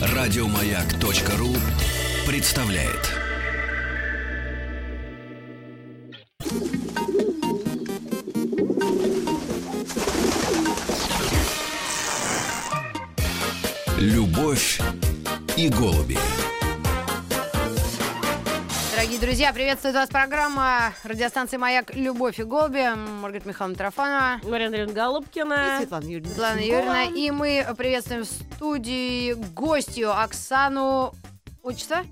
Радиомаяк.ру представляет. Любовь и голуби. Дорогие друзья, приветствует вас программа радиостанции «Маяк. Любовь и голуби». Маргарита Михайловна Трофанова. Мария Андреевна Голубкина. И Светлана Юрьевна. Светлана Юрьевна. И мы приветствуем в студии гостью Оксану... Отчество?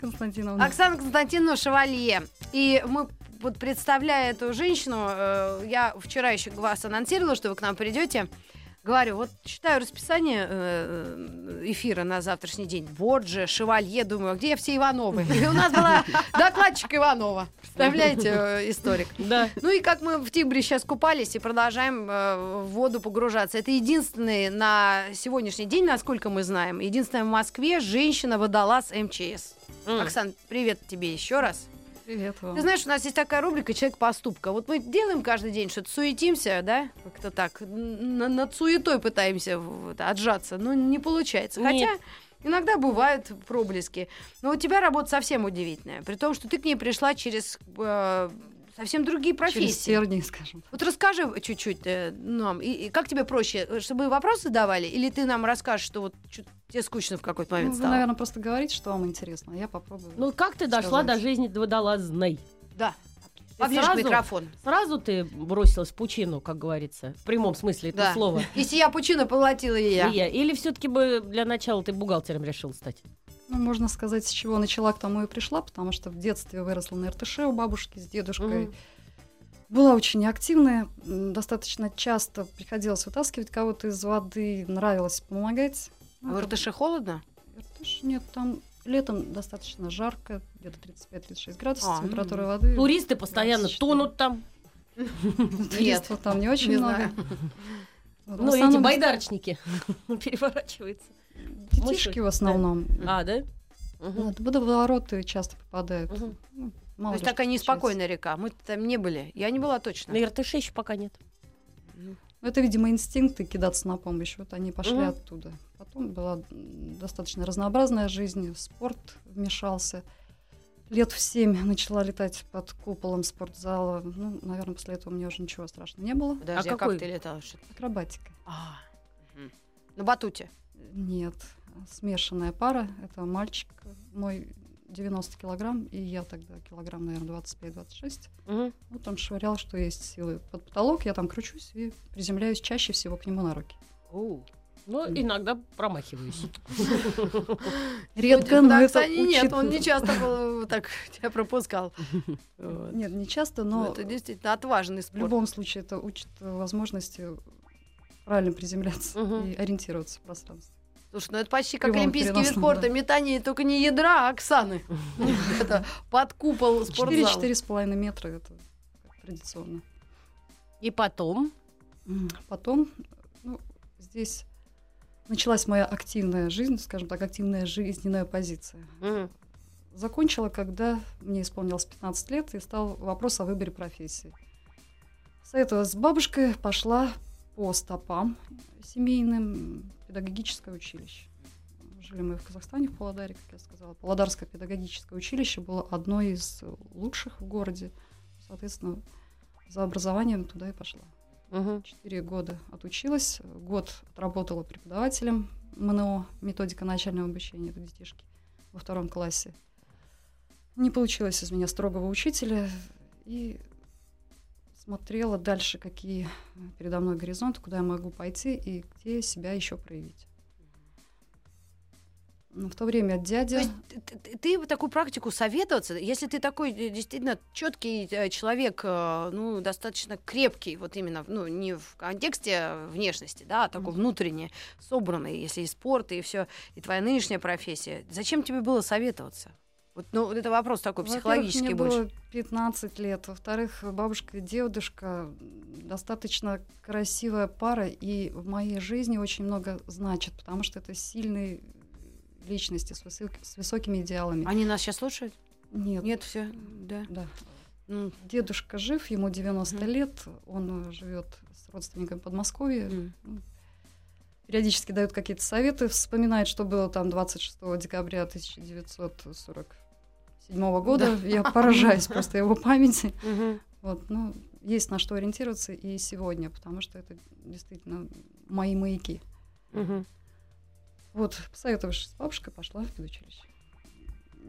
Константиновна. Оксану Константиновну Шевалье. И мы вот представляя эту женщину, э, я вчера еще вас анонсировала, что вы к нам придете. Говорю, вот читаю расписание э, эфира на завтрашний день. Борджи, Шевалье, думаю, а где все Ивановы? И у нас была докладчик Иванова. Представляете, э, историк. Да. Ну и как мы в Тибре сейчас купались и продолжаем э, в воду погружаться. Это единственный на сегодняшний день, насколько мы знаем, единственная в Москве женщина-водолаз МЧС. М. Оксан, привет тебе еще раз. Привет вам. Ты знаешь, у нас есть такая рубрика «Человек поступка». Вот мы делаем каждый день что-то, суетимся, да, как-то так, над суетой пытаемся вот отжаться, но не получается. Хотя Нет. иногда бывают проблески. Но у тебя работа совсем удивительная, при том, что ты к ней пришла через э, совсем другие Через профессии. тернии, скажем. Вот расскажи чуть-чуть э, нам, и, и как тебе проще, э, чтобы вопросы давали, или ты нам расскажешь, что вот тебе скучно в какой-то Ну, момент вы, стало? наверное, просто говорите, что вам интересно, а я попробую. Ну как ты дошла Сказать. до жизни водолазной? Да. Поближе к сразу- микрофону. Сразу ты бросилась в пучину, как говорится, в прямом смысле этого Да. слова. Если я пучину поглотила и я. И я. Или все-таки бы для начала ты бухгалтером решил стать? Ну, можно сказать, с чего начала, к тому и пришла, потому что в детстве выросла на РТШ у бабушки с дедушкой. Мгм. Была очень активная, достаточно часто приходилось вытаскивать кого-то из воды, нравилось помогать. А в РТШ холодно? РТШ нет, там летом достаточно жарко, где-то 35-36 градусов, А, температура ну. воды. Туристы постоянно 24. тонут там. Туристов там не очень много. Ну, эти байдарочники переворачиваются. Детишки в основном. А, да? Мгм. Вот, водовороты часто попадают. Мгм. Ну, То мало есть ли такая неспокойная река. Мы там не были. Я не была точно. На РТШ еще пока нет. случается. Ну, это, видимо, инстинкты кидаться на помощь. Вот они пошли Мгм. оттуда. Потом была достаточно разнообразная жизнь. Спорт вмешался. Лет в семь начала летать под куполом спортзала. Ну, наверное, после этого мне уже ничего страшного не было. Подожди, А а, какой? как ты летала? Акробатика. А, мгм. На батуте. Нет, смешанная пара. Это мальчик мой 90 килограмм, и я тогда килограмм, наверное, 25-26. Мгм. Вот он швырял, что есть силы. Под потолок я там кручусь и приземляюсь чаще всего к нему на руки. Ну, иногда промахиваюсь. Редко, Ну, но это нет, он не часто так тебя пропускал. Нет, не часто, Ну, но это действительно отважный в спорт. любом случае это учит возможности правильно приземляться и ориентироваться в пространстве. Слушай, ну это почти как олимпийский вид спорта. да. Метание только не ядра, а Оксаны. Это под купол спортзала. 4-4,5 метра это традиционно. И потом... Потом, ну, здесь началась моя активная жизнь, скажем так, активная жизненная позиция. Мгм. Закончила, когда мне исполнилось 15 лет, и стал вопрос о выборе профессии. Советовалась с бабушкой, пошла по стопам семейным педагогическое училище. Жили мы в Казахстане, в Павлодаре, как я сказала. Павлодарское педагогическое училище было одно из лучших в городе. Соответственно, за образованием туда и пошла. Четыре года отучилась, год отработала преподавателем МНО, методика начального обучения, это детишки во втором классе. Не получилось из меня строгого учителя, и смотрела дальше, какие передо мной горизонты, куда я могу пойти и где себя еще проявить. Ну, В то время То дядя... есть ты- ты, ты в такую практику советоваться, если ты такой э, действительно четкий человек, э, ну, достаточно крепкий, вот именно, ну, не в контексте внешности, да, а такой Мгм. внутренне собранный, если и спорт, и все, и твоя нынешняя профессия, зачем тебе было советоваться? Вот, ну, это вопрос такой психологический мне больше. было 15 лет. Во-вторых, бабушка и дедушка достаточно красивая пара, и в моей жизни очень много значит, потому что это сильные личности с, высок- с высокими идеалами. Они нас сейчас слушают? Нет, Нет, все, да. да. Ну, Дедушка жив, ему 90 Мгм. лет, он живет с родственниками м. Ну, Периодически дает какие-то советы, вспоминает, что было там 26 декабря 1947 года. Я поражаюсь просто его памяти. Вот, ну, есть на что ориентироваться и сегодня, потому что это действительно мои маяки. Вот, посоветовавшись с бабушкой, пошла в педучилище.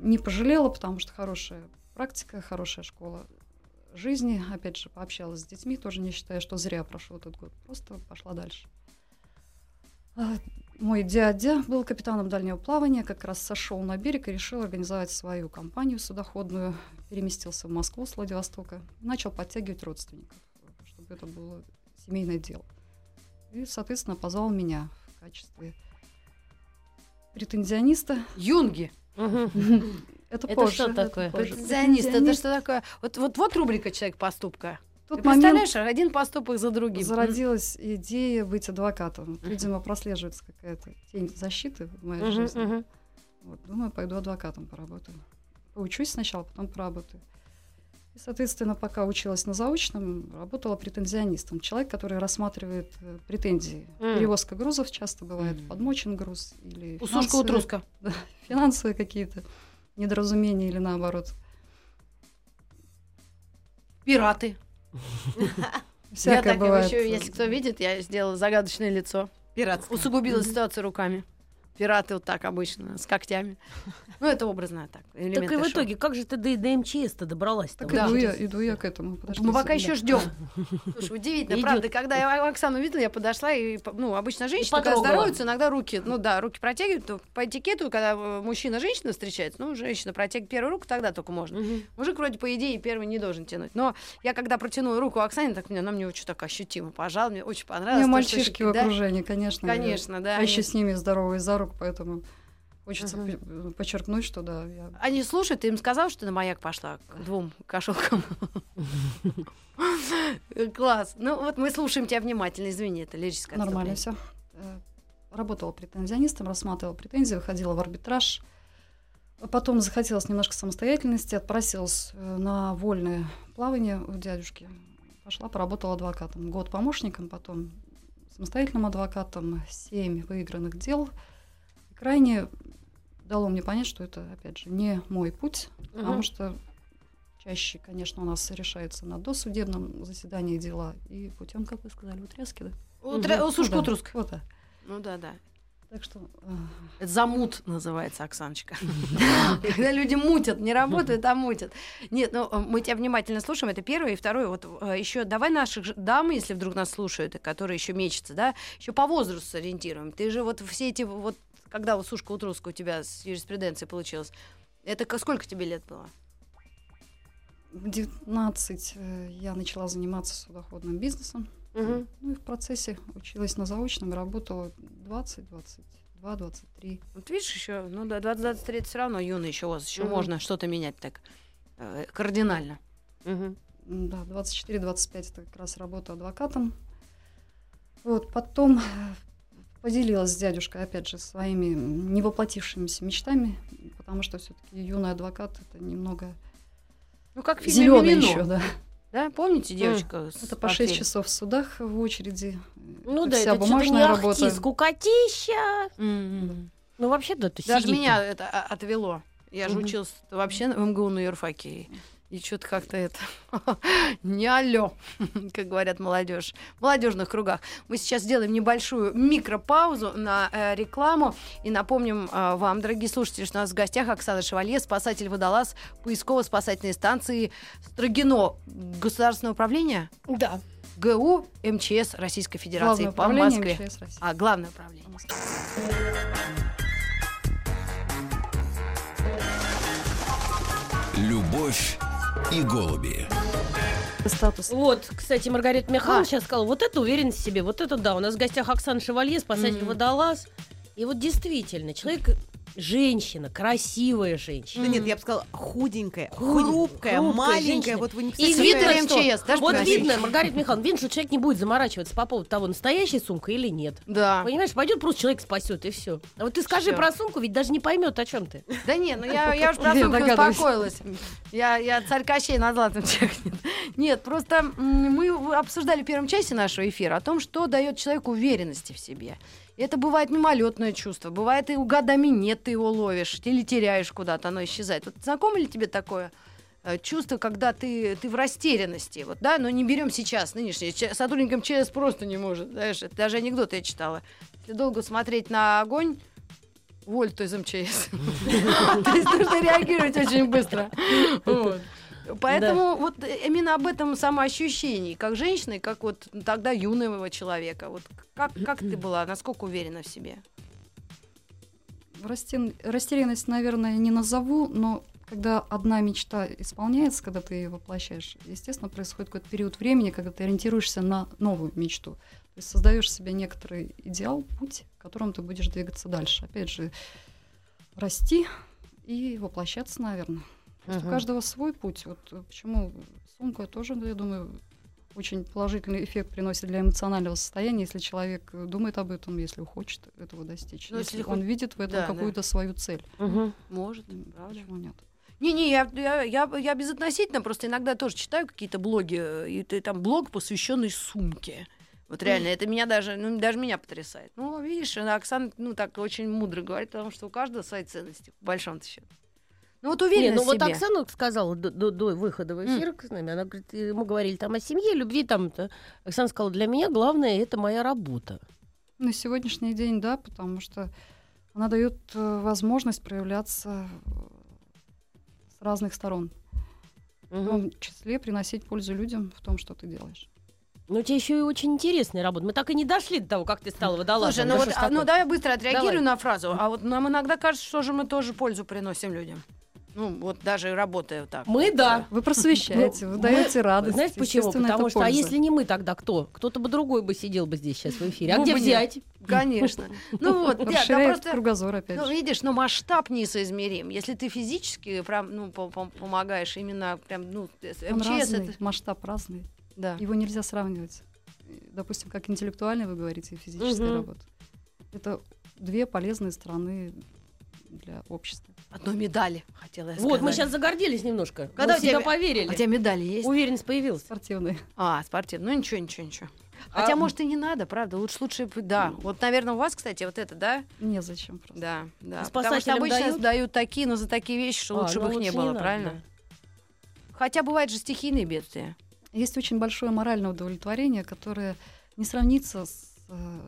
Не пожалела, потому что хорошая практика, хорошая школа жизни. Опять же, пообщалась с детьми, тоже не считая, что зря прошел этот год. Просто пошла дальше. Мой дядя был капитаном дальнего плавания, как раз сошел на берег и решил организовать свою компанию судоходную. Переместился в Москву с Владивостока. Начал подтягивать родственников, чтобы это было семейное дело. И, соответственно, позвал меня в качестве претензиониста. Юнги. Это, Это позже, что такое? Претензионист. Это что такое? Вот, вот, вот рубрика «Человек поступка». В тот Ты момент представляешь, один поступок за другим. зародилась идея быть адвокатом. Видимо, прослеживается какая-то тень защиты в моей Мгм, жизни. мгм. Вот, думаю, пойду адвокатом поработаю. Поучусь сначала, потом поработаю. И, соответственно, пока училась на заочном, работала претензионистом. Человек, который рассматривает э, претензии. М. Перевозка грузов часто бывает, Мгм. подмочен груз или Усушка, утруска. финансовые какие-то недоразумения или наоборот. Пираты. Всякое я так бывает. еще, если кто видит, я сделала загадочное лицо. Пиратская. Усугубила ситуацию руками. Пираты вот так обычно, с когтями. Ну, это образно так. Так и в шоу. итоге, как же ты до, до МЧС-то добралась? Так Да. иду, я, иду я к этому. подождите. Мы пока Да. еще ждем. Слушай, удивительно, Идёт. правда. Когда я Оксану видела, я подошла и, ну, обычно женщина, когда здороваются, иногда руки, ну да, руки протягивают. То по этикету, когда э, мужчина женщина встречается, ну, женщина протягивает первую руку, тогда только можно. Мгм. Мужик вроде по идее первый не должен тянуть. Но я когда протянула руку Оксане, так мне, она мне очень так ощутимо пожала, мне очень У понравилось. меня то, что мальчишки в да, окружении, конечно. Конечно, да. Чаще Они, с ними здоровый за руку, поэтому хочется пе- подчеркнуть, что да, я они слушают, ты им сказал, что ты на маяк пошла к двум кошелкам. Класс. Ну вот мы слушаем тебя внимательно, извини, это лирическое нормально все. Работала претензионистом, рассматривала претензии, выходила в арбитраж. Потом захотелось немножко самостоятельности, отпросилась э, на вольное плавание у дядюшки. Пошла, поработала адвокатом. Год помощником, потом самостоятельным адвокатом, семь выигранных дел. Крайне дало мне понять, что это, опять же, не мой путь, потому Мгм. что чаще, конечно, у нас решается на досудебном заседании дела и путем, как вы сказали, утряски, да? Утра- Мгм. Усушка, Ну да, утруска. Вот так. Ну да, да. Так что э, Это замут называется, Оксаночка. Когда люди мутят, не работают, а мутят. Нет, ну э, мы тебя внимательно слушаем. Это первое. И второе, вот еще давай наших дам, если вдруг нас слушают, которые еще мечутся, да, еще по возрасту сориентируем. Ты же вот все эти вот, когда вот сушка утруска у тебя с юриспруденцией получилась, это сколько тебе лет было? в 19 э, я начала заниматься судоходным бизнесом. Мгм. Ну и в процессе училась на заочном, работала 20, 22, 23. Вот видишь, еще, ну да, 20-23 это все равно юный еще возраст, еще Мгм. можно что-то менять так э, кардинально. М, Да, 24-25 это как раз работа адвокатом. Вот, потом э, поделилась с дядюшкой, опять же, своими невоплотившимися мечтами, потому что все-таки юный адвокат это немного Ну, как зеленый еще, да. Да, помните девочка? с Это по 6 портфелем? часов в судах в очереди. Ну Это да, вся это что-то не бумажная ахти, работа. скукотища. М-м. Ну вообще, да, ты Даже сидит меня там. это а, отвело. Я же Мгм. училась вообще в МГУ на юрфаке. И, что-то как-то это не алё, как говорят молодежь, в молодежных кругах. Мы сейчас сделаем небольшую микропаузу на э, рекламу и напомним э, вам, дорогие слушатели, что у нас в гостях Оксана Шевалье, спасатель-водолаз поисково-спасательной станции Строгино Государственного управления Да. ГУ МЧС Российской Федерации Главное по Москве. МЧС России. А, главное управление. Любовь и голуби. Статус Вот, кстати, Маргарита Михайловна А. сейчас сказала, вот это уверенность в себе, вот это да. У нас в гостях Оксана Шевалье, спасатель Мгм. водолаз. И вот действительно, человек женщина, красивая женщина. Да нет, я бы сказала, худенькая, Худ- хрупкая, хрупкая маленькая. женщина. Вот вы не И представляете. видно, что... МЧС, даже вот красиво. видно, Маргарита Михайловна, видно, что человек не будет заморачиваться по поводу того, настоящая сумка или нет. Да. Понимаешь, пойдет просто человек спасет, и все. А вот ты скажи Всё. про сумку, ведь даже не поймет, о чем ты. Да не, ну я, я уж про сумку успокоилась. Я, я царь Кощей на златом чехне. Нет, просто мы обсуждали в первом части нашего эфира о том, что дает человеку уверенности в себе. Это бывает мимолетное чувство, бывает и годами нет, ты его ловишь, или теряешь куда-то, оно исчезает. Вот знакомо ли тебе такое э, чувство, когда ты, ты в растерянности, вот, да, но не берем сейчас нынешнее. Ч- Сотрудник МЧС просто не может, знаешь, это даже анекдот я читала. Если долго смотреть на огонь, вольту из МЧС. То есть нужно реагировать очень быстро. Поэтому вот именно об этом самоощущении, как женщины, как вот тогда юного человека. Вот как, как ты была, насколько уверена в себе? Растен- Растерянность, наверное, не назову, но когда одна мечта исполняется, когда ты ее воплощаешь, естественно, происходит какой-то период времени, когда ты ориентируешься на новую мечту. То есть создаешь себе некоторый идеал, путь, к которому ты будешь двигаться дальше. Опять же, расти и воплощаться, наверное. То есть у каждого свой путь. Вот э, почему сумка тоже, я думаю, очень положительный эффект приносит для эмоционального состояния, если человек э, думает об этом, если хочет этого достичь. Ну, если если хоть- он видит в этом да, да. какую-то свою цель. Может, М, правда. Почему нет? Не-не, я, я, я, я безотносительно, просто иногда тоже читаю какие-то блоги, э, и ты там блог, посвященный сумке. Вот реально, это меня даже, ну, даже меня потрясает. Ну, видишь, Оксана, ну, так очень мудро говорит, потому что у каждого свои ценности, по большому счету. Ну, вот Не, уверенность ну в вот себе. Оксана сказала до, до- до выхода в эфир с нами, она говорит, мы говорили там о семье, любви, там, то. Оксана сказала, для меня главное это моя работа. На сегодняшний день, да, потому что она дает э, возможность проявляться э, с разных сторон. В Мгм. том числе приносить пользу людям в том, что ты делаешь. Ну, у тебя еще и очень интересная работа. Мы так и не дошли до того, как ты стала водолазом. Слушай, Да ну что вот, а, ну давай быстро отреагирую Давай. на фразу. А вот нам иногда кажется, что же мы тоже пользу приносим людям. Ну, вот даже работая вот так. Мы, да. Вы просвещаете, Ну, вы мы- даете радость. Знаете почему? Потому что, а если не мы, тогда кто? Кто-то бы другой бы сидел бы здесь сейчас в эфире. А Ну, где взять? Конечно. Ну вот, да просто... кругозор, опять Ну, видишь, но масштаб несоизмерим. Если ты физически прям, ну, по- по- помогаешь именно прям, ну, МЧС это... масштаб разный. Да. Его нельзя сравнивать. Допустим, как интеллектуальная, вы говорите, и физическая Мгм. работа. Это две полезные стороны для общества. Одной медали, хотела я сказать. Вот, мы сейчас загордились немножко. Когда мы у в себя тебя- поверили. А у тебя медали есть? Уверенность появилась. Спортивные. А, спортивный. Ну, ничего, ничего, ничего. Хотя, А- может, и не надо, правда. Лучше, лучше, да. Вот, наверное, у вас, кстати, вот это, да? Незачем просто. Да, да. А Потому что обычно дают? дают такие, но за такие вещи, что А, лучше ну бы их не было, надо, правильно? да. Хотя бывают же стихийные бедствия. Есть очень большое моральное удовлетворение, которое не сравнится с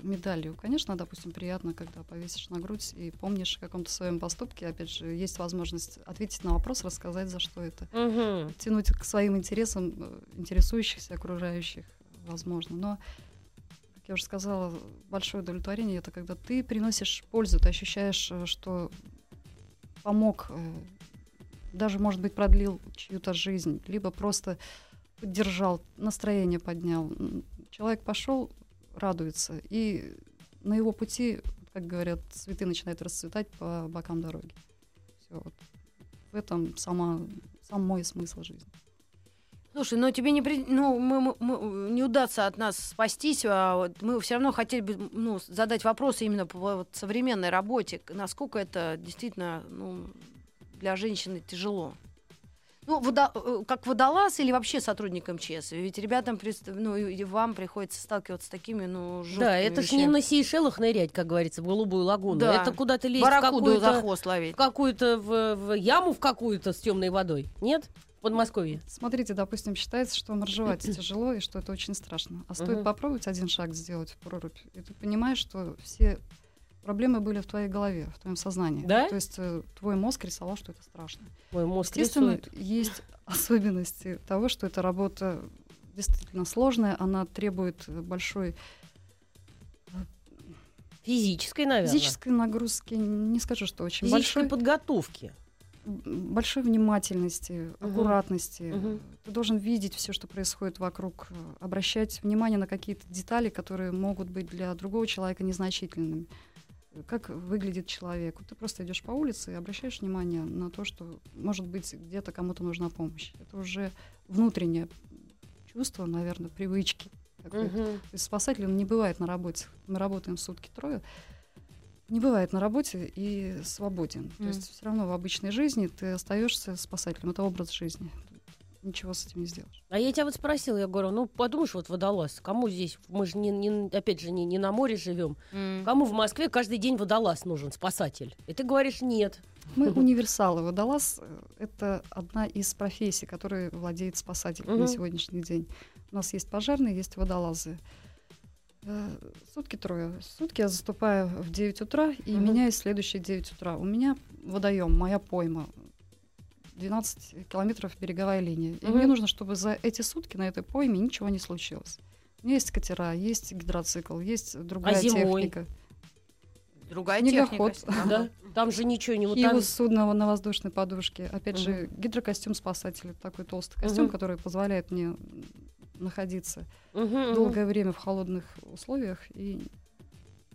медалью. Конечно, допустим, приятно, когда повесишь на грудь и помнишь о каком-то своем поступке. Опять же, есть возможность ответить на вопрос, рассказать, за что это. Мгм. Тянуть к своим интересам э, интересующихся окружающих, возможно. Но, как я уже сказала, большое удовлетворение это когда ты приносишь пользу, ты ощущаешь, э, что помог, э, даже, может быть, продлил чью-то жизнь, либо просто поддержал, настроение поднял. Человек пошел, радуется, и на его пути, как говорят, цветы начинают расцветать по бокам дороги. Все, вот. В этом сама, сам мой смысл жизни. Слушай, но тебе не, при- ну, мы, мы- мы- не удастся от нас спастись, а вот мы все равно хотели бы ну, задать вопросы именно по вот современной работе. Насколько это действительно ну, для женщины тяжело? Ну, водо- э, как водолаз или вообще сотрудник МЧС? Ведь ребятам, ну, и вам приходится сталкиваться с такими, ну, жесткими Да, это ж не на Сейшелах нырять, как говорится, в голубую лагуну. Да. Это куда-то лезть в Барракуду за какую-то, хвост ловить. в какую-то в, в яму в какую-то с темной водой. Нет? В Подмосковье. Смотрите, допустим, считается, что моржевать тяжело и что это очень страшно. А стоит попробовать один шаг сделать в прорубь, и ты понимаешь, что все проблемы были в твоей голове, в твоем сознании. Да? То есть э, твой мозг рисовал, что это страшно. Мой мозг Естественно, рисует. есть особенности того, что эта работа действительно сложная, она требует э, большой Физической, наверное. физической нагрузки, не скажу, что очень Физической большой, подготовки. большой внимательности, Мгм. аккуратности. Мгм. Ты должен видеть все, что происходит вокруг, э, обращать внимание на какие-то детали, которые могут быть для другого человека незначительными. Как выглядит человек. Вот Ты просто идешь по улице и обращаешь внимание на то, что, может быть, где-то кому-то нужна помощь. Это уже внутреннее чувство, наверное, привычки. То есть спасатель он не бывает на работе. Мы работаем сутки трое. Не бывает на работе и свободен. То Мгм. есть все равно в обычной жизни ты остаешься спасателем. Это образ жизни. Ничего с этим не сделаешь. А я тебя вот спросила, я говорю, ну подумаешь, вот водолаз, кому здесь, мы же не, не- опять же не, не на море живем, М. кому в Москве каждый день водолаз нужен, спасатель? И ты говоришь, нет. Мы универсалы. Водолаз э, — это одна из профессий, которой владеет спасатель Мгм. на сегодняшний день. У нас есть пожарные, есть водолазы. Э, Сутки трое. Сутки я заступаю в 9 утра и Мгм. меняюсь в следующие 9 утра. У меня водоем, моя пойма. 12 километров береговая линия. И мне нужно, чтобы за эти сутки на этой пойме ничего не случилось. У меня есть катера, есть гидроцикл, есть другая А зимой? техника. Другая Снегоход. техника. Да? Там же ничего не... Хивус там- судно на воздушной подушке. Опять Мгм. же, гидрокостюм спасателя. Такой толстый костюм, Мгм. который позволяет мне находиться мгм. долгое время в холодных условиях. И,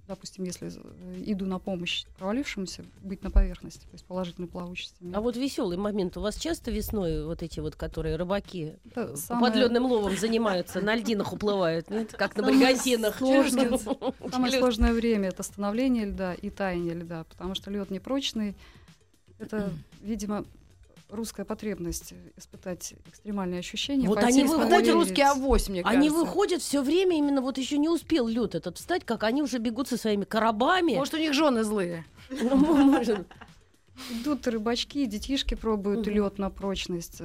допустим, если э, иду на помощь провалившемуся, быть на поверхности, то есть положительной плавучести. А вот веселый момент. У вас часто весной вот эти вот, которые рыбаки Это самое- подледным ловом занимаются, на льдинах уплывают, нет? Как на бригантинах. сложное- Самое сложное время это становление льда и таяние льда, потому что лед непрочный. Это, видимо, русская потребность испытать экстремальные ощущения. Вот они выходят, русский авось, мне Они кажется. выходят все время, именно вот еще не успел лед этот встать, как они уже бегут со своими коробами. Может, у них жены злые. Ну, может. Идут рыбачки, детишки пробуют лед на прочность.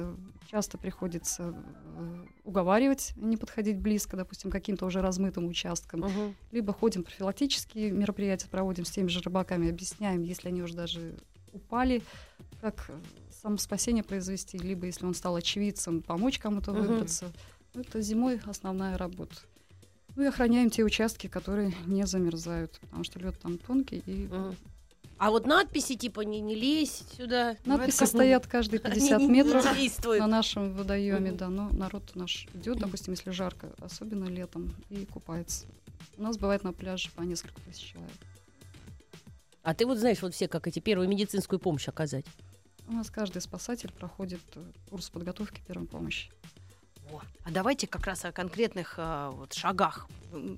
Часто приходится э, уговаривать не подходить близко, допустим, к каким-то уже размытым участкам. Мгм. Либо ходим профилактические мероприятия, проводим с теми же рыбаками, объясняем, если они уже даже упали, как э, самоспасение произвести, либо если он стал очевидцем, помочь кому-то Мгм. выбраться. Это зимой основная работа. Ну и охраняем те участки, которые не замерзают, потому что лед там тонкий и Мгм. А вот надписи типа не, не лезь сюда. Надписи как- стоят каждые 50 Они не метров на нашем водоеме, да, но народ наш идет, допустим, если жарко, особенно летом, и купается. У нас бывает на пляже по несколько тысяч человек. А ты вот знаешь вот все, как эти первую медицинскую помощь оказать. У нас каждый спасатель проходит э, курс подготовки первой помощи. Во. А давайте как раз о конкретных э, вот, шагах,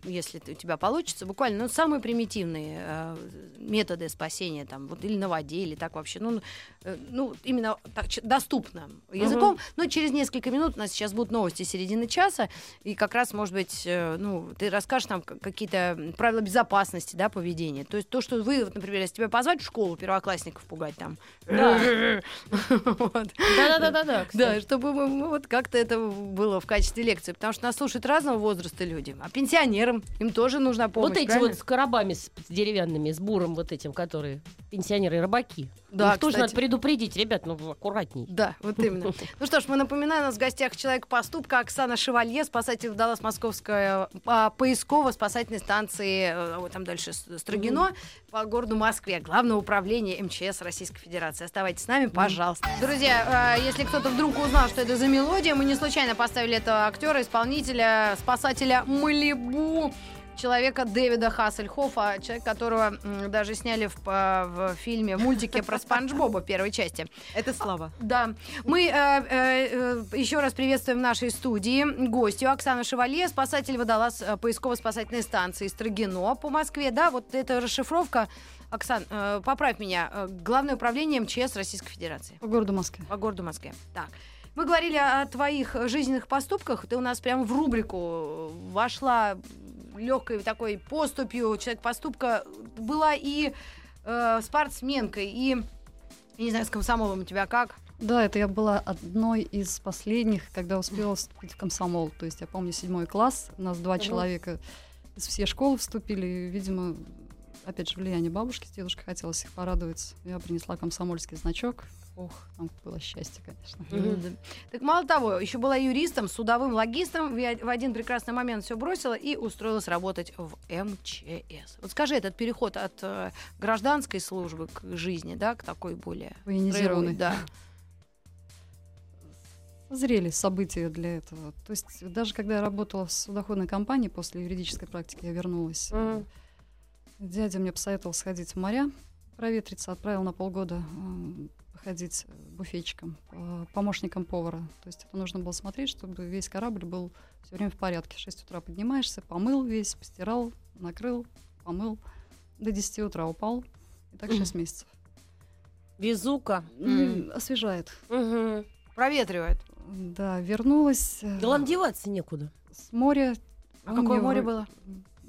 если у тебя получится, буквально, ну, самые примитивные э, методы спасения, там, вот, или на воде, или так вообще, ну, э, ну именно так, доступным языком. Но через несколько минут у нас сейчас будут новости середины часа, и как раз, может быть, э, ну, ты расскажешь нам к- какие-то правила безопасности, да, поведения. То есть то, что вы, вот, например, если тебя позвать в школу первоклассников пугать там, Да. вот, Да-да-да-да. да, чтобы мы, мы вот как-то это было в качестве лекции, потому что нас слушают разного возраста люди, а пенсионерам им тоже нужна помощь. Вот эти правильно? вот с коробами с, с деревянными, с буром вот этим, которые пенсионеры и рыбаки. Да, Их тоже надо предупредить, ребят, ну аккуратней. Да, вот именно. Ну что ж, мы напоминаем, у нас в гостях человек поступка Оксана Шевалье, спасатель удалась Московская а, поисково-спасательной станции, э, вот там дальше Строгино, по городу Москве, Главное управление МЧС Российской Федерации. Оставайтесь с нами, пожалуйста. Друзья, э, если кто-то вдруг узнал, что это за мелодия, мы не случайно поставили этого актера, исполнителя, спасателя Малибу, человека Дэвида Хассельхофа, человек, которого даже сняли в, по- в фильме, в мультике про Спанч Боба первой части. Это слава. Да, мы э, э, э, еще раз приветствуем в нашей студии гостью Оксану Шевалье, спасатель водолаз э, поисково-спасательной станции Строгино по Москве. Да, вот эта расшифровка. Оксан, э, поправь меня. Э, Главное управление МЧС Российской Федерации По городу Москве. по городу Москве. Так. Мы говорили о твоих жизненных поступках. Ты у нас прямо в рубрику вошла легкой такой поступью. Человек поступка была и э, спортсменкой, и я не знаю, с комсомолом у тебя как? Да, это я была одной из последних, когда успела вступить в комсомол. То есть я помню седьмой класс, нас два Мгм. человека из всей школы вступили. И, видимо, опять же, влияние бабушки с дедушкой хотелось их порадовать. Я принесла комсомольский значок. Ох, там было счастье, конечно. Мгм. Так мало того, еще была юристом, судовым логистом. В один прекрасный момент все бросила и устроилась работать в МЧС. Вот скажи, этот переход от э, гражданской службы к жизни, да, к такой более Военизированный. строевой, да. Зрели события для этого. То есть даже когда я работала в судоходной компании, после юридической практики я вернулась. Мгм. Дядя мне посоветовал сходить в моря, проветриться, отправил на полгода ходить буфетчиком, э, помощником повара. То есть это нужно было смотреть, чтобы весь корабль был все время в порядке. В 6 утра поднимаешься, помыл весь, постирал, накрыл, помыл. До 10 утра упал. И так 6 месяцев. Везука. Ну, Освежает. Угу. Проветривает. Да, вернулась э, Да вам деваться некуда. с моря. А какое море было?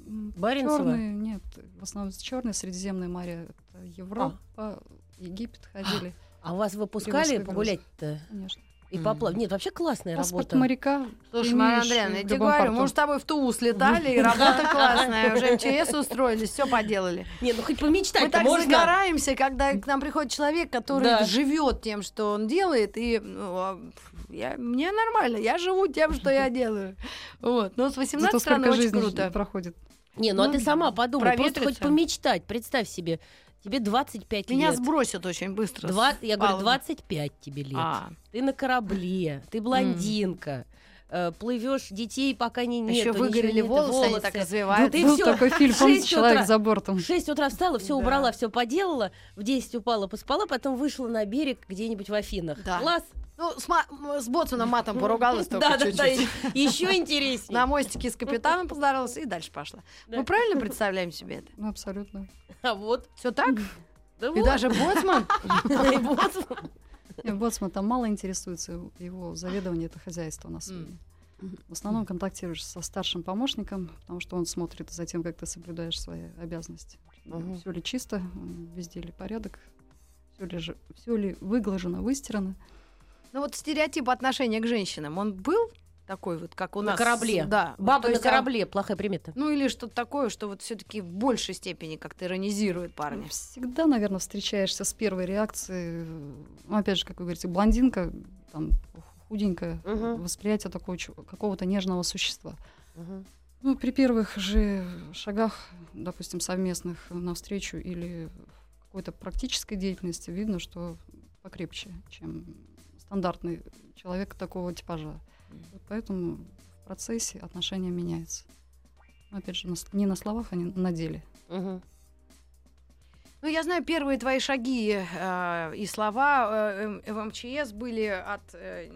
м, Баренцево? Чёрное, нет, в основном черное, Средиземное море. Это Европа, Египет ходили, А вас выпускали погулять-то? конечно. И Мгм. поплавать? Нет, вообще классная Паспорт работа. моряка. Слушай, Мария Андреевна, я тебе говорю, порту. мы с тобой в Тулу слетали, и работа классная. Уже МЧС устроились, все поделали. Не, ну хоть Мы помечтать так можно. загораемся, когда к нам приходит человек, который Да. живет тем, что он делает, и ну, а, я, мне нормально, я живу тем, что я делаю. Вот. Но с 18 Зато очень жизни круто. проходит. Не, ну, а Ну, ты сама подумай, просто хоть помечтать. Представь себе, тебе 25 Меня лет. сбросят очень быстро. Два- я говорю, палубы. 25 тебе лет. А, Ты на корабле, ты блондинка. Э, Плывешь, детей пока не нет. еще выгорели волосы, они так развиваются. Ты Был всё, такой фильм, помните, шесть «Человек утра. за бортом». В 6 утра встала, все Да. убрала, все поделала, в 10 упала, поспала, потом вышла на берег где-нибудь в Афинах. Да. Класс. Ну, с, ма- с Боцманом матом поругалась только Да, да, да. чуть-чуть. Еще интереснее. На мостике с капитаном поздоровалась и дальше пошла. Да. Мы правильно представляем себе это? Ну, абсолютно. А вот. Все так? Да И вот. даже Боцман? И вот. Боцман там мало интересуется, его заведование это хозяйство на судне. В основном контактируешь со старшим помощником, потому что он смотрит за тем, как ты соблюдаешь свои обязанности. Мгм. Все ли чисто, везде ли порядок, все ли, же, все ли выглажено, выстирано. Ну вот стереотип отношения к женщинам, он был такой вот, как у На нас? корабле. Да. Баба То на а, корабле, плохая примета. Ну или что-то такое, что вот все таки в большей степени как-то иронизирует парня. Всегда, наверное, встречаешься с первой реакцией. Ну, опять же, как вы говорите, блондинка, там, худенькая, Мгм. восприятие такого, какого-то нежного существа. Мгм. Ну, при первых же шагах, допустим, совместных навстречу или в какой-то практической деятельности видно, что покрепче, чем стандартный человек такого типажа. Вот поэтому в процессе отношения меняются. Но, опять же, не на словах, а не на деле. Мгм. Ну, я знаю, первые твои шаги э, и слова э, в МЧС были от э,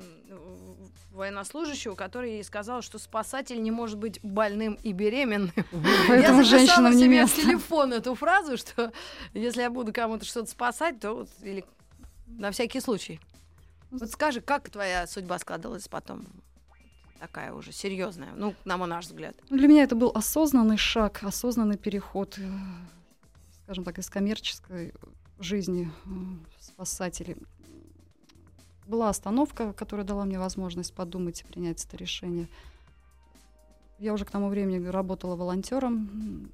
военнослужащего, который сказал, что спасатель не может быть больным и беременным. Поэтому я записала женщинам не себе в место. телефон эту фразу, что если я буду кому-то что-то спасать, то вот, или на всякий случай. Вот скажи, как твоя судьба складывалась потом? Такая уже серьезная, ну, на наш взгляд. Ну, Для меня это был осознанный шаг, осознанный переход, э, скажем так, из коммерческой жизни э, в спасателей. Была остановка, которая дала мне возможность подумать и принять это решение. Я уже к тому времени работала волонтером,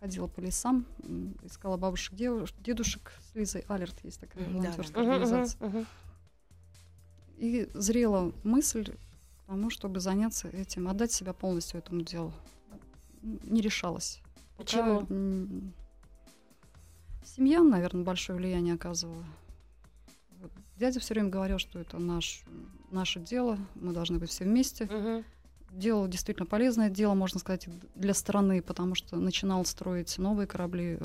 ходила по лесам, искала бабушек, девуш- дедушек с Лизой Алерт, есть такая М, да, да. волонтерская организация. И зрела мысль тому, чтобы заняться этим, отдать себя полностью этому делу. Не решалась. Пока, Почему? м, Семья, наверное, большое влияние оказывала. Вот. Дядя все время говорил, что это наш, наше дело, мы должны быть все вместе. Мгм. Дело действительно полезное, дело, можно сказать, для страны, потому что начинал строить новые корабли,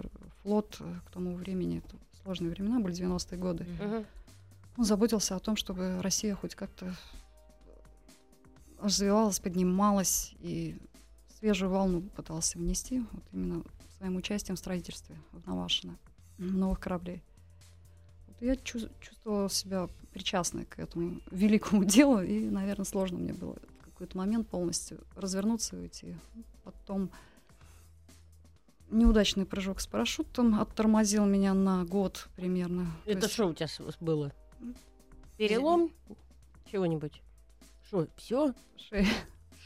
флот э, к тому времени. Это сложные времена были, 90-е годы. Мгм. Он заботился о том, чтобы Россия хоть как-то развивалась, поднималась и свежую волну пытался внести вот именно своим участием в строительстве в Навашино новых кораблей. Вот я чу- чувствовала себя причастной к этому великому делу, и, наверное, сложно мне было в какой-то момент полностью развернуться и уйти. Потом неудачный прыжок с парашютом оттормозил меня на год примерно. То Это есть- что у тебя было? Перелом? Чего-нибудь? Что, все? Шея.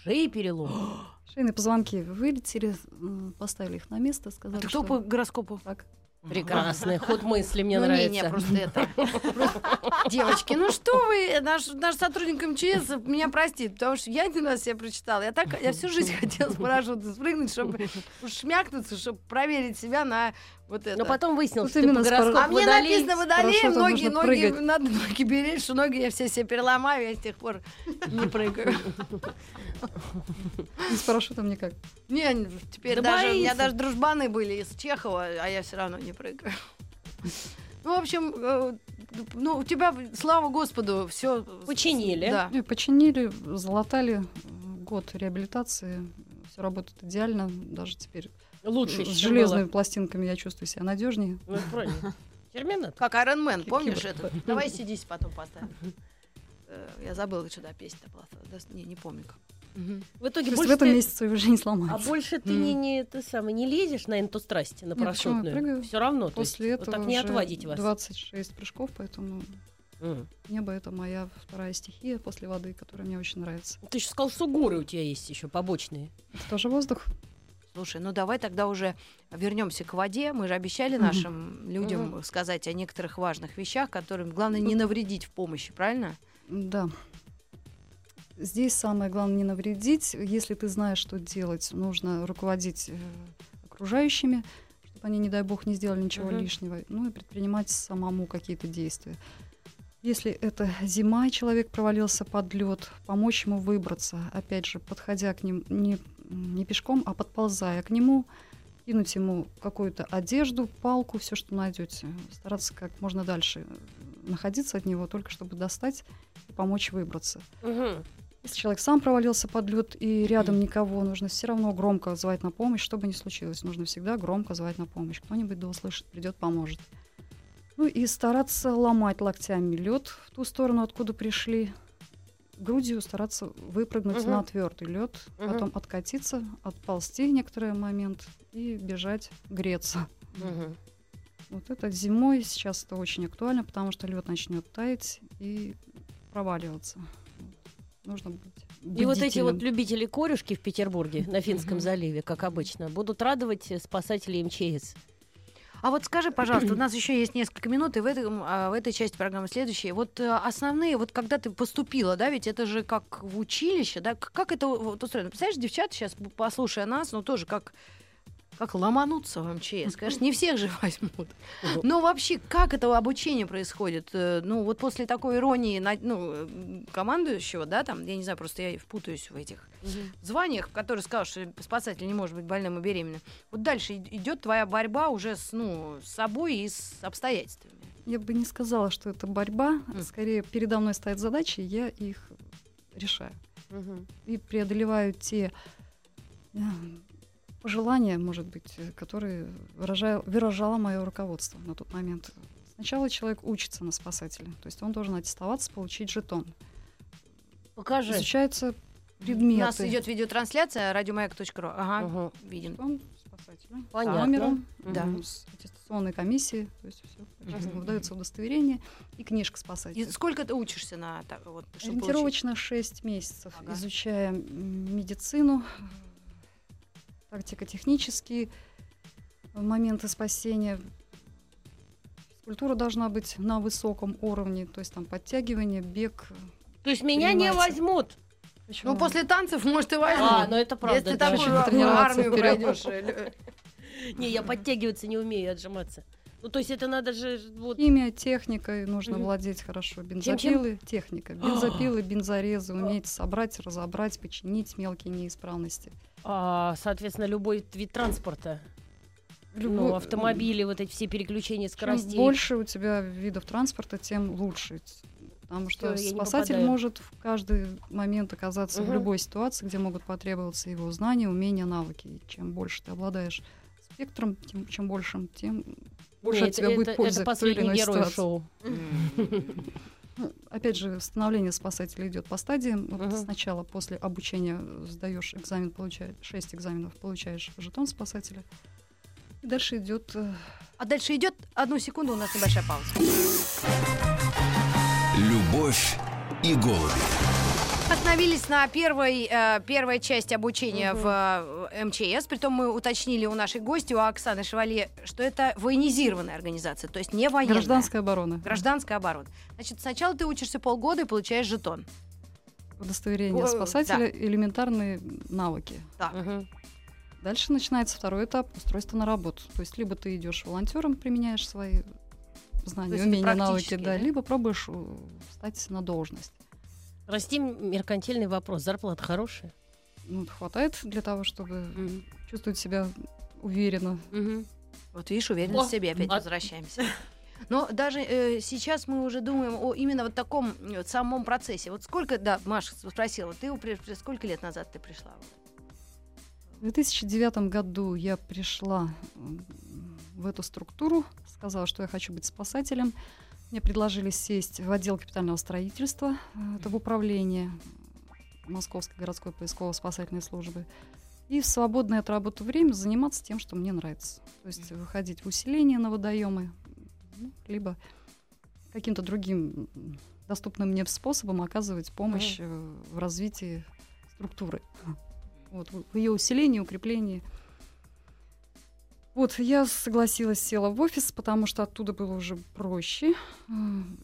Шеи перелом? Шейные позвонки вылетели, поставили их на место, А сказали, ты кто что по гороскопу? так. Прекрасный ход мысли, мне ну, нравится. Не, не, просто это. Девочки, ну что вы, наш, наш сотрудник МЧС меня простит, потому что я один раз себе прочитала. Я так, я всю жизнь хотела с парашюта спрыгнуть, чтобы шмякнуться, чтобы проверить себя на вот это. Но потом выяснилось, что ты по гороскопу А мне написано водолей, ноги, нужно ноги, прыгать. надо ноги беречь, что ноги я все себе переломаю, я с тех пор не прыгаю. И с парашютом никак. Не, теперь Да даже у меня даже дружбаны были из Чехова, а я все равно не прыгаю. Ну, в общем, э, ну, у тебя, слава Господу, все... Починили. Да. Починили, залатали год реабилитации. Все работает идеально. Даже теперь Лучше, с железными было. пластинками я чувствую себя надежнее. Ну, правильно. Терминатор. Как Iron Man, помнишь это? Давай сидись потом поставим. Э, Я забыла, что да, песня была. Не, не помню как. Мгм. В итоге То есть в больше этом ты- месяце жизни А сломается. больше ты не, не, ты самый, не лезешь на эту страсти, на парашютную? Все равно. то После есть, этого вот так не уже отводить вас. 26 прыжков, поэтому М. небо это моя вторая стихия после воды, которая мне очень нравится. Ты еще сказал, что горы у тебя есть еще побочные. Это тоже воздух. Слушай, ну давай тогда уже вернемся к воде. Мы же обещали Мгм. нашим людям сказать о некоторых важных вещах, которым главное не навредить в помощи, правильно? Да. Здесь самое главное не навредить. Если ты знаешь, что делать, нужно руководить э, окружающими, чтобы они, не дай бог, не сделали ничего Мгм. лишнего. Ну и предпринимать самому какие-то действия. Если это зима, и человек провалился под лед, помочь ему выбраться, опять же, подходя к ним не, не пешком, а подползая к нему, кинуть ему какую-то одежду, палку, все, что найдете. Стараться как можно дальше э, находиться от него, только чтобы достать и помочь выбраться. Мгм. Если человек сам провалился под лед и рядом никого, нужно все равно громко звать на помощь, что бы ни случилось. Нужно всегда громко звать на помощь. Кто-нибудь да услышит, придет, поможет. Ну и стараться ломать локтями лед в ту сторону, откуда пришли. Грудью стараться выпрыгнуть Мгм. на твердый лед, Мгм. потом откатиться, отползти некоторый момент и бежать греться. Мгм. Вот это зимой сейчас это очень актуально, потому что лед начнет таять и проваливаться. Нужно быть И вот эти вот любители корюшки в Петербурге на Финском Мгм. заливе, как обычно, будут радовать спасателей МЧС. А вот скажи, пожалуйста, у нас еще есть несколько минут, и в, этом, а, в этой части программы следующие. Вот э, основные, вот когда ты поступила, да, ведь это же как в училище, да, как это вот устроено? Представляешь, девчата сейчас, послушая нас, ну тоже как как ломануться в МЧС. Конечно, не всех же возьмут. Но вообще, как это обучение происходит? Э, Ну, вот после такой иронии ну, э, командующего, да, там, я не знаю, просто я впутаюсь в этих званиях, который сказал, что спасатель не может быть больным и беременным. Вот дальше идет твоя борьба уже с, ну, с собой и с обстоятельствами. Я бы не сказала, что это борьба. Скорее, передо мной стоят задачи, я их решаю. И преодолеваю те э, пожелания, может быть, э, которые выражаю- выражало мое руководство на тот момент. Сначала человек учится на спасателя, то есть он должен аттестоваться, получить жетон. Покажи. Изучаются У предметы. нас идет видеотрансляция радиомаяк.ру. Ага, Мгм. видим. жетон спасателя. Понятно. С номером, Да. с аттестационной комиссии, то есть все. Мгм. Выдается удостоверение и книжка И спасателя. сколько ты учишься на вот, чтобы получить? Ориентировочно 6 месяцев, Ага. изучая медицину, тактико-технические моменты спасения. Физкультура должна быть на высоком уровне, то есть там подтягивание, бег. То есть меня не возьмут. Почему? Ну, после танцев, может, и возьмут. А, ну это правда. Если ты да. такую армию пройдешь. Не, я подтягиваться не умею, отжиматься. Ну, то есть это надо же вот... Химия, техникой нужно Мгм. владеть хорошо. Чем-чем? Бензопилы, техника. Бензопилы, бензорезы, уметь собрать, разобрать, починить мелкие неисправности. А, соответственно, любой вид транспорта. Ну, Любой- автомобили, вот эти все переключения Чем скоростей. больше у тебя видов транспорта, тем лучше. Потому что Всё, спасатель может в каждый момент оказаться в Мгм. любой ситуации, где могут потребоваться его знания, умения, навыки. И чем больше ты обладаешь спектром, тем, чем большим, тем больше Не, от тебя будет это, это в той или последний иной герой ситуации. шоу. Ну, опять же, становление спасателя идет по стадиям. Вот Мгм. Сначала после обучения сдаешь экзамен, получаешь 6 экзаменов, получаешь жетон спасателя. И дальше идет э, А дальше идет одну секунду, у нас небольшая пауза. Любовь и голуби. Остановились на первой, э, первой части обучения в э, МЧС. Притом мы уточнили у нашей гости, у Оксаны Шевали, что это военизированная организация, то есть не военная. гражданская оборона. Гражданская оборона. Значит, сначала ты учишься полгода и получаешь жетон. Удостоверение О, спасателя, элементарные навыки. Так. Мгм. Дальше начинается второй этап устройства на работу. То есть либо ты идешь волонтером, применяешь свои знания, умения, навыки, да, да? либо пробуешь э, встать на должность. Прости меркантильный вопрос. Зарплата хорошая? ну, хватает для того, чтобы Мгм. чувствовать себя уверенно. Мгм. Вот видишь, уверенность О, в себе опять от- возвращаемся. Но даже э, сейчас мы уже думаем о именно вот таком э, самом процессе. Вот сколько, да, Маша спросила, ты сколько лет назад ты пришла? В 2009 году я пришла в эту структуру, сказала, что я хочу быть спасателем. Мне предложили сесть в отдел капитального строительства, э, это в управлении Московской городской поисково-спасательной службы. И в свободное от работы время заниматься тем, что мне нравится. То есть выходить в усиление на водоемы, ну, либо каким-то другим доступным мне способом оказывать помощь э, в развитии структуры. Вот, в ее усилении, укреплении. Вот, я согласилась, села в офис, потому что оттуда было уже проще, э,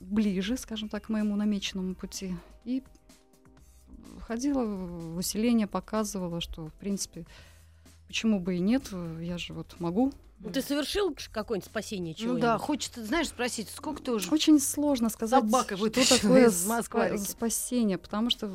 ближе, скажем так, к моему намеченному пути. И ходила в усиление, показывала, что, в принципе, почему бы и нет, э, я же вот могу. Ну, ты совершил какое-нибудь спасение чего Ну да, хочется, знаешь, спросить, сколько ты уже... Очень сложно сказать, Собакой что такое из спа- Москвы. спасение, потому что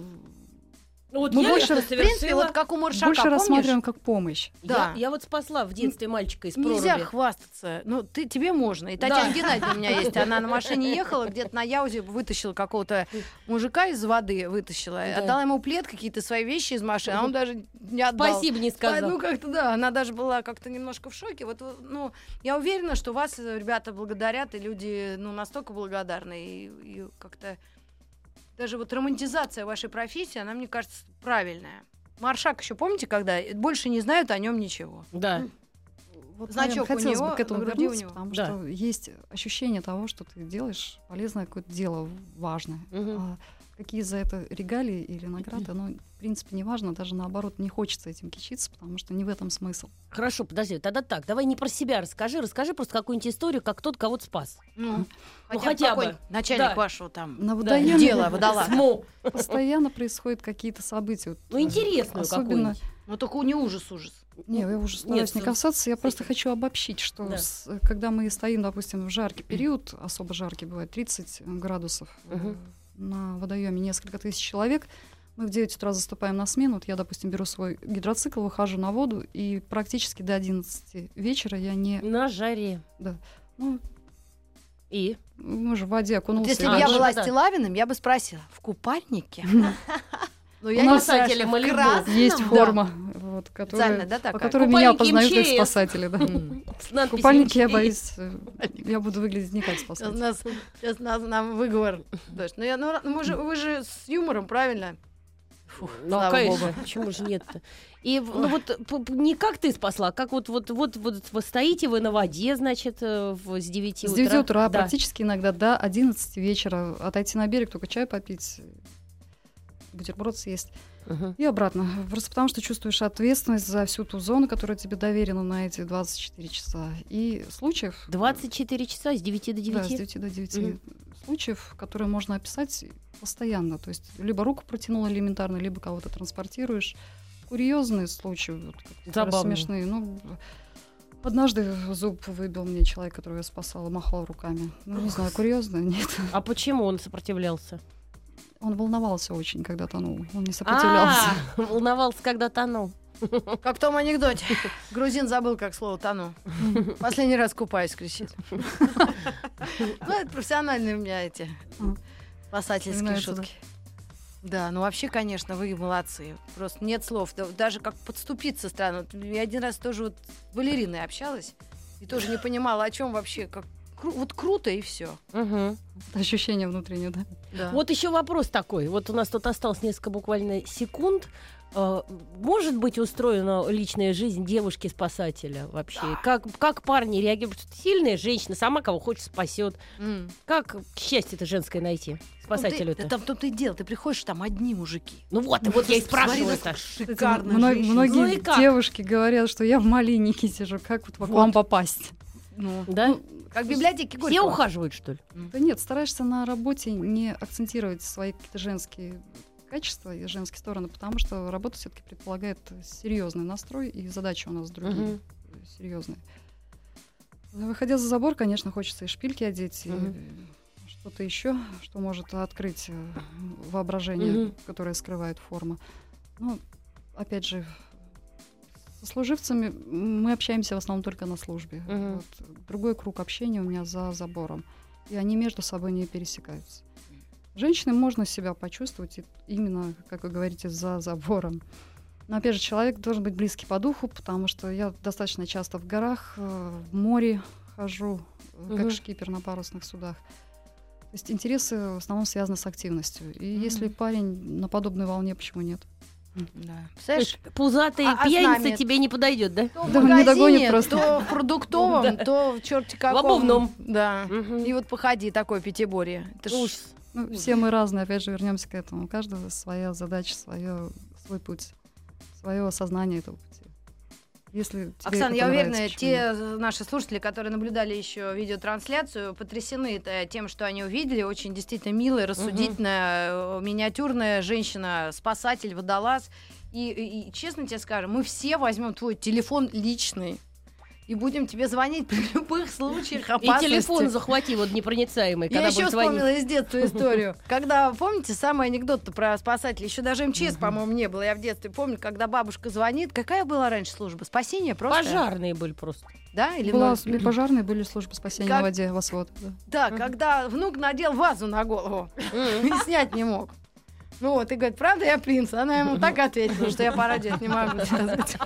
Ну, вот Мы я больше, В принципе, вот как у Маршака, больше помнишь? рассматриваем как помощь. Да. я, я вот спасла в детстве мальчика из Нельзя проруби. хвастаться. Ну, ты, тебе можно. И Татьяна Геннадьевна у меня есть. Она на машине ехала, где-то на Яузе вытащила какого-то мужика из воды, вытащила. Да. Отдала ему плед, какие-то свои вещи из машины, а он даже не отдал. Спасибо не сказал. Ну, как-то да, она даже была как-то немножко в шоке. Вот, ну, я уверена, что вас э, ребята благодарят, и люди, ну, настолько благодарны, и, и как-то даже вот романтизация вашей профессии, она, мне кажется, правильная. Маршак еще помните, когда больше не знают о нем ничего. Да. Вот, Значок наверное, у хотелось него, бы к этому у вернуться, него. потому Да. что есть ощущение того, что ты делаешь полезное какое-то дело, важное. Мгм. А какие за это регалии или награды, оно, в принципе, не важно, даже наоборот, не хочется этим кичиться, потому что не в этом смысл. Хорошо, подожди, тогда так, давай не про себя расскажи, расскажи просто какую-нибудь историю, как кто-то кого-то спас. Ну, хотя бы. какой начальник Да. вашего там. На Да. Дело. СМО. постоянно происходят какие-то события. Ну, интересную Особенно... какую-нибудь. Ну, только не ужас, ужас. Не, я уже стараюсь не с- касаться, я просто хочу обобщить, что Да. с- когда мы стоим, допустим, в жаркий период, особо жаркий бывает, 30 градусов, э, Мгм. на водоеме несколько тысяч человек, мы в 9 утра заступаем на смену, вот я, допустим, беру свой гидроцикл, выхожу на воду, и практически до 11 вечера я не... На жаре. Ну, И? мы же в воде Вот окунулся. если и бы я А, была да-да-да. Стилавиным, я бы спросила, в купальнике? Ну, я У нас спрашиваю, в Малибу. красном? Есть Да. форма, вот, Специально, которая, да, по которой меня Купальники опознают как МЧС. спасатели. Да. С В купальнике я «МЧС». боюсь, э, я буду выглядеть не как Сейчас спасатель. нас, сейчас нас, нам выговор. дашь. Ну, я, ну, ра- мы же, вы же с юмором, правильно? Фух, Ну, слава конечно, богу. почему же нет-то? И в- ну, вот не как ты спасла, а как вот, вот, вот, вот вы стоите вы на воде, значит, э, в- с 9 С утра. 9 утра, Да. практически иногда до 11 вечера, отойти на берег, только чай попить, бутерброд съесть Мгм. и обратно. Просто потому, что чувствуешь ответственность за всю ту зону, которая тебе доверена на эти 24 часа. И случаев... 24 часа с 9 до 9. Да, с 9 до 9 Мгм. случаев, которые можно описать постоянно. То есть либо руку протянул элементарно, либо кого-то транспортируешь. Курьезные случаи, вот, Забавные. смешные. Ну, однажды зуб выбил мне человек, которого я спасала, махал руками. Ну, не знаю, курьезно, нет. А почему он сопротивлялся? Он волновался очень, когда тонул. Он не сопротивлялся. А, волновался, когда тонул. Как в том анекдоте. Грузин забыл, как слово тону. Последний раз купаюсь, кричит. Ну, это профессиональные у меня эти спасательские шутки. Да, ну вообще, конечно, вы молодцы. Просто нет слов. Да- Даже как подступиться странно. Я один раз тоже вот с балериной общалась и тоже не понимала, о чем вообще. Как кру- вот круто и все. Мгм. Ощущение внутреннее, да? Да. Вот еще вопрос такой. Вот у нас тут осталось несколько буквально секунд. Э, Может быть устроена личная жизнь девушки-спасателя вообще? Как, как парни реагируют? Сильная женщина, сама кого хочет спасет. М. Как счастье это женское найти? Спасателю-то? Ну, ты- да там то-то и дело. Ты приходишь, там одни мужики. Ну вот, вот я и спрашиваю Шикарно. мно- многие Ну девушки говорят, что я в малиннике сижу. Как вот, к вам попасть? Ну, Да? как в библиотеке Все Горького. ухаживают, что ли? Да нет, стараешься на работе не акцентировать свои какие-то женские качества и женские стороны, потому что работа все-таки предполагает серьезный настрой, и задачи у нас другие Мгм. серьезные. Выходя за забор, конечно, хочется и шпильки одеть, и Мгм. что-то еще, что может открыть э, воображение, Мгм. которое скрывает форма. Ну, опять же, служивцами мы общаемся в основном только на службе. Мгм. Вот. Другой круг общения у меня за забором. И они между собой не пересекаются. Женщине можно себя почувствовать именно, как вы говорите, за забором. Но опять же, человек должен быть близкий по духу, потому что я достаточно часто в горах, э, в море хожу, э, как шкипер на парусных судах. То есть интересы в основном связаны с активностью. И если парень на подобной волне, почему нет? Да. Есть Пузатый А- а пьяница нами? тебе не подойдет, да? то в Да, не догонит магазине, просто. то в продуктовом, то в черти каком. обувном. Да. И вот походи, такой пятиборье. Это Ужас. Ну, все мы разные, опять же, вернемся к этому. У каждого своя задача, свое, свой путь, свое осознание этого пути. Если Оксана, я уверена, те наши слушатели, которые наблюдали еще видеотрансляцию, потрясены тем, что они увидели. Очень действительно милая, рассудительная, э, миниатюрная женщина, спасатель, водолаз. И, и- и честно тебе скажем, мы все возьмем твой телефон личный и будем тебе звонить при любых случаях И опасности. телефон захвати, вот непроницаемый, Я когда еще будет звонить. вспомнила из детства историю. Когда, помните, самый анекдот про спасателей, еще даже МЧС, по-моему, не было. Я в детстве помню, когда бабушка звонит. Какая была раньше служба? Спасение просто? Пожарные были просто. Да? Или Была пожарные, были службы спасения Как- на воде, восвод. да. Да, когда внук надел вазу на голову и снять не мог. Ну вот, и говорит, правда я принц? Она ему так ответила, что я по радио это не могу сказать.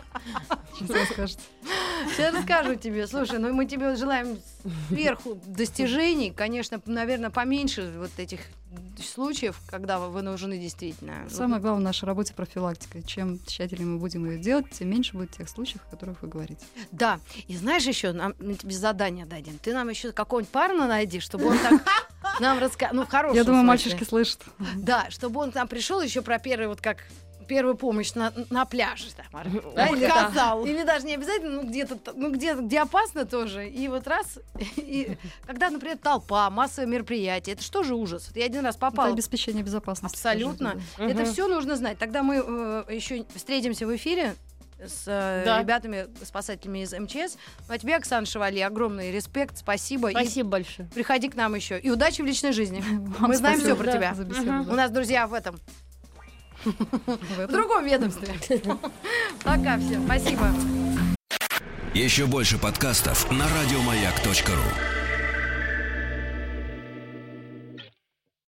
Сейчас расскажете. Сейчас расскажу тебе. Слушай, ну мы тебе желаем сверху достижений. Конечно, наверное, поменьше вот этих случаев, когда вы нужны действительно. Самое главное в нашей работе профилактика. Чем тщательнее мы будем ее делать, тем меньше будет тех случаев, о которых вы говорите. Да. И знаешь еще, нам, мы тебе задание дадим. Ты нам еще какого-нибудь парня найди, чтобы он так нам рассказал. Ну, в хорошем Я думаю, мальчишки слышат. Да, чтобы он к нам пришел еще про первый вот как первую помощь на, на пляже там, да, или, Рассказал. или даже не обязательно, ну где-то, ну где где опасно тоже. И вот раз, и, когда, например, толпа, массовое мероприятие, это что же ужас? Я один раз Это попал. обеспечение безопасности. Абсолютно. тоже, да. Это все нужно знать. Тогда мы еще встретимся в эфире с э, Да. ребятами, спасателями из МЧС. Ну, а тебе, Оксана Шевали, огромный респект, спасибо. И Спасибо большое. приходи к нам еще. И удачи в личной жизни. Вам Мы знаем все про тебя. да. У нас друзья в этом, В другом ведомстве. Пока, все. Спасибо. Еще больше подкастов на радиомаяк.ру.